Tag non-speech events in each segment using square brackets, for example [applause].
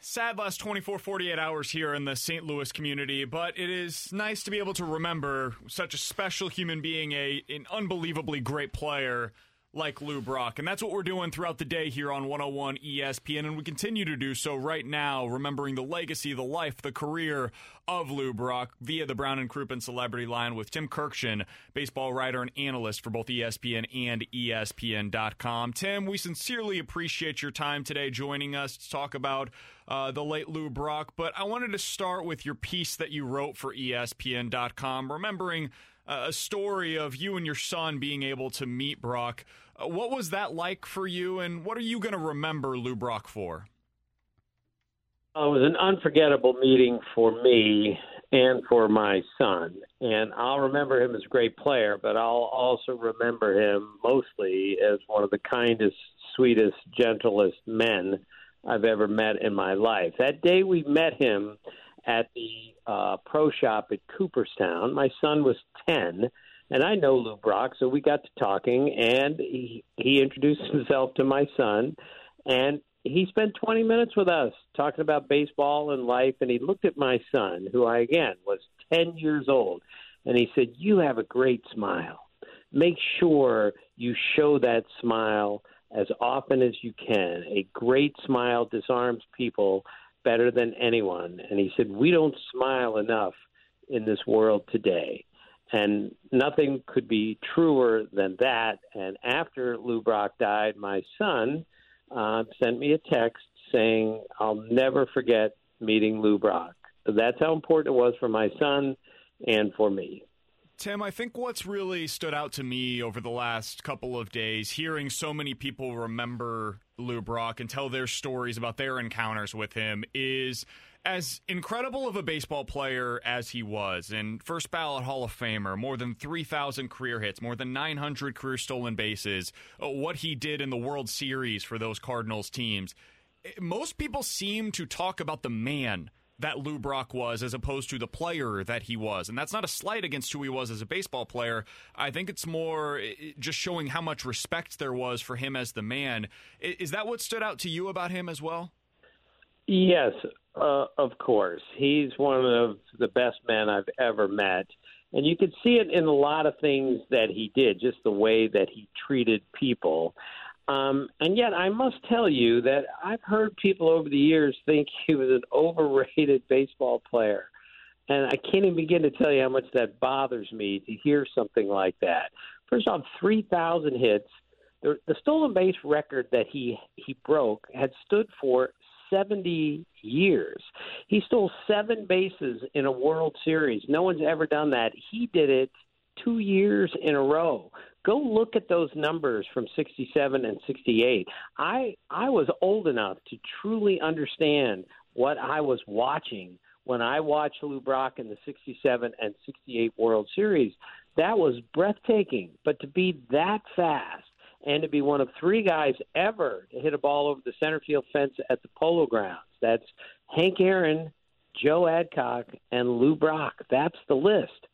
Sad last 24, 48 hours here in the St. Louis community, but it is nice to be able to remember such a special human being, a an unbelievably great player like Lou Brock. And that's what we're doing throughout the day here on 101 ESPN. And we continue to do so right now, remembering the legacy, the life, the career of Lou Brock via the Brown and Crouppen Celebrity Line with Tim Kurkjian, baseball writer and analyst for both ESPN and ESPN.com. Tim, we sincerely appreciate your time today joining us to talk about uh, the late Lou Brock. But I wanted to start with your piece that you wrote for ESPN.com, remembering a story of you and your son being able to meet Brock. Uh, what was that like for you, and what are you going to remember Lou Brock for? Uh, it was an unforgettable meeting for me and for my son. And I'll remember him as a great player, but I'll also remember him mostly as one of the kindest, sweetest, gentlest men I've ever met in my life. That day we met him at the uh, pro shop at Cooperstown. My son was 10, and I know Lou Brock, so we got to talking, and he, he introduced [laughs] himself to my son, and he spent 20 minutes with us talking about baseball and life, and he looked at my son, who I, again, was 10 years old, and he said, You have a great smile. Make sure you show that smile as often as you can. A great smile disarms people better than anyone. And he said, We don't smile enough in this world today. And nothing could be truer than that. And after Lou Brock died, my son uh, sent me a text saying, I'll never forget meeting Lou Brock. That's how important it was for my son and for me. Tim, I think what's really stood out to me over the last couple of days, hearing so many people remember Lou Brock and tell their stories about their encounters with him, is as incredible of a baseball player as he was, and first ballot Hall of Famer, more than 3,000 career hits, more than 900 career stolen bases, uh, what he did in the World Series for those Cardinals teams. Most people seem to talk about the man that Lou Brock was as opposed to the player that he was. And that's not a slight against who he was as a baseball player. I think it's more just showing how much respect there was for him as the man. Is that what stood out to you about him as well? Yes, uh, of course. He's one of the best men I've ever met. And you could see it in a lot of things that he did, just the way that he treated people. Um, and yet, I must tell you that I've heard people over the years think [laughs] he was an overrated baseball player. And I can't even begin to tell you how much that bothers me to hear something like that. First off, 3,000 hits. The, the stolen base record that he, he broke had stood for 70 years. He stole seven bases in a World Series. No one's ever done that. He did it two years in a row go look at those numbers from 67 and 68 i i was old enough to truly understand what i was watching. When i watched lou brock in the 67 and 68 world series that was breathtaking. But to be that fast and to be one of three guys ever to hit a ball over the center field fence at the polo grounds that's hank aaron joe adcock and lou brock. That's the list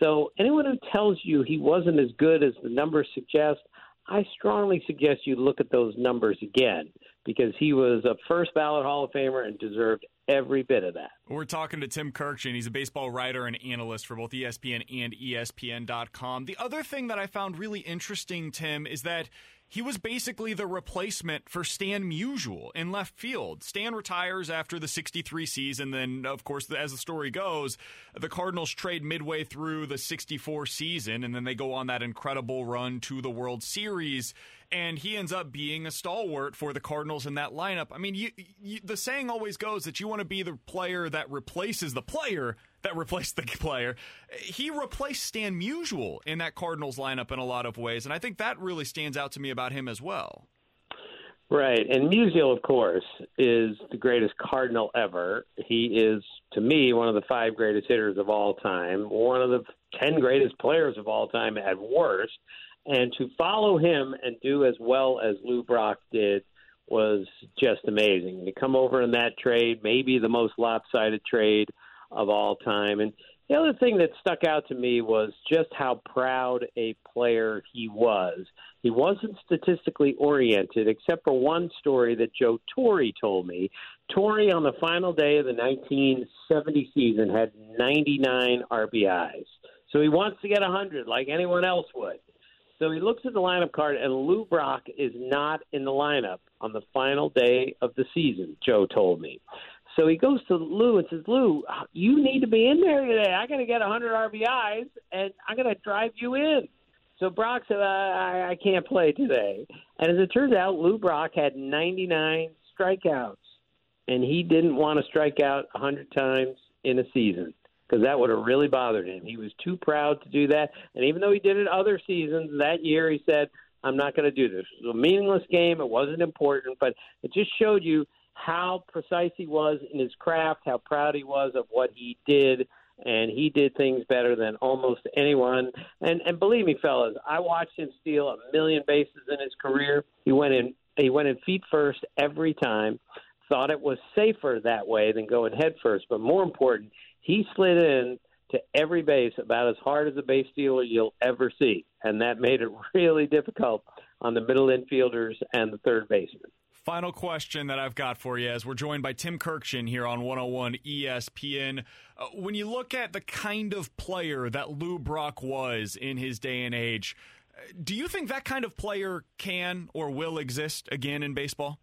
so anyone who tells you he wasn't as good as the numbers suggest, I strongly suggest you look at those numbers again because he was a first ballot Hall of Famer and deserved every bit of that. We're talking to Tim Kurkjian. He's a baseball writer and analyst for both ESPN and ESPN.com. The other thing that I found really interesting, Tim, is that he was basically the replacement for Stan Musial in left field. Stan retires after the 63 season. Then, of course, as the story goes, the Cardinals trade midway through the 64 season, and then they go on that incredible run to the World Series. And he ends up being a stalwart for the Cardinals in that lineup. I mean, you, you, the saying always goes that you want to be the player that replaces the player that replaced the player. He replaced Stan Musial in that Cardinals lineup in a lot of ways, and I think that really stands out to me about him as well. Right, and Musial, of course, is the greatest Cardinal ever. He is, to me, one of the five greatest hitters of all time, one of the ten greatest players of all time at worst. And to follow him and do as well as Lou Brock did was just amazing. To come over in that trade, maybe the most lopsided trade of all time. And the other thing that stuck out to me was just how proud a player he was. He wasn't statistically oriented, except for one story that Joe Torre told me. Torre, on the final day of the 1970 season, had 99 RBIs. So he wants to get 100 like anyone else would. So he looks at the lineup card, and Lou Brock is not in the lineup on the final day of the season, Joe told me. So he goes to Lou and says, Lou, you need to be in there today. I got to get 100 RBIs, and I'm going to drive you in. So Brock said, I, I can't play today. And as it turns out, Lou Brock had 99 strikeouts, and he didn't want to strike out 100 times in a season because that would have really bothered him. He was too proud to do that. And even though he did it other seasons, that year he said, I'm not going to do this. It was a meaningless game. It wasn't important, but it just showed you – how precise he was in his craft, how proud he was of what he did, and he did things better than almost anyone. And and believe me, fellas, I watched him steal a million bases in his career. He went in he went in feet first every time. Thought it was safer that way than going head first, but more important, he slid in to every base about as hard as a base stealer you'll ever see, and that made it [laughs] really difficult on the middle infielders and the third baseman. Final question that I've got for you as we're joined by Tim Kurkjian here on 101 ESPN. Uh, when you look at the kind of player that Lou Brock was in his day and age, uh, do you think that kind of player can or will exist again in baseball?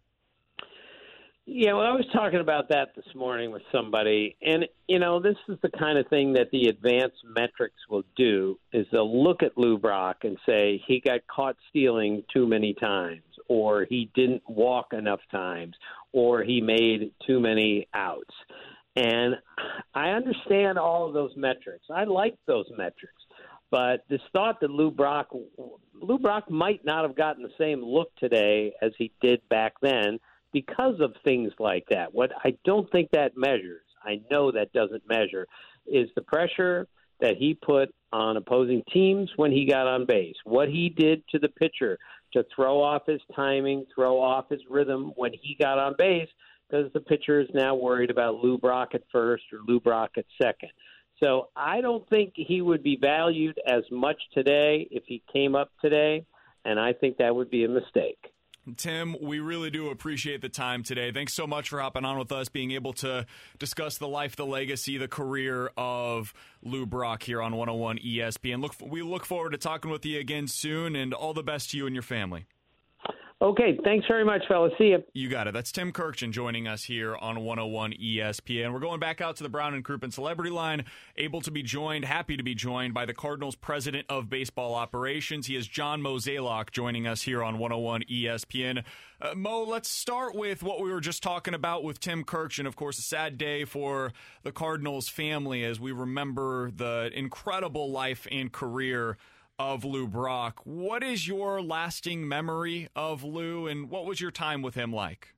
Yeah, well, I was talking about that this morning with somebody, and you know, this is the kind of thing that the advanced metrics will do: is they'll look at Lou Brock and say he got caught stealing too many times, or he didn't walk enough times, or he made too many outs. And I understand all of those metrics. I like those metrics. But this thought that Lou Brock Lou Brock might not have gotten the same look today as he did back then because of things like that. What I don't think that measures, I know that doesn't measure, is the pressure that he put on opposing teams when he got on base, what he did to the pitcher to throw off his timing, throw off his rhythm when he got on base, because the pitcher is now worried about Lou Brock at first or Lou Brock at second. So I don't think he would be valued as much today if he came up today, and I think that would be a mistake. Tim, we really do appreciate the time today. Thanks so much for hopping on with us, being able to discuss the life, the legacy, the career of Lou Brock here on 101 ESPN. Look, we look forward to talking with you again soon, and all the best to you and your family. Okay, thanks very much, fellas. See you. You got it. That's Tim Kurkjian joining us here on 101 ESPN. We're going back out to the Brown and Crouppen Celebrity Line, able to be joined, happy to be joined by the Cardinals President of Baseball Operations. He is John Mozeliak joining us here on 101 ESPN. Uh, Mo, let's start with what we were just talking about with Tim Kurkjian. Of course, a sad day for the Cardinals family as we remember the incredible life and career of Lou Brock. What is your lasting memory of Lou, and what was your time with him like?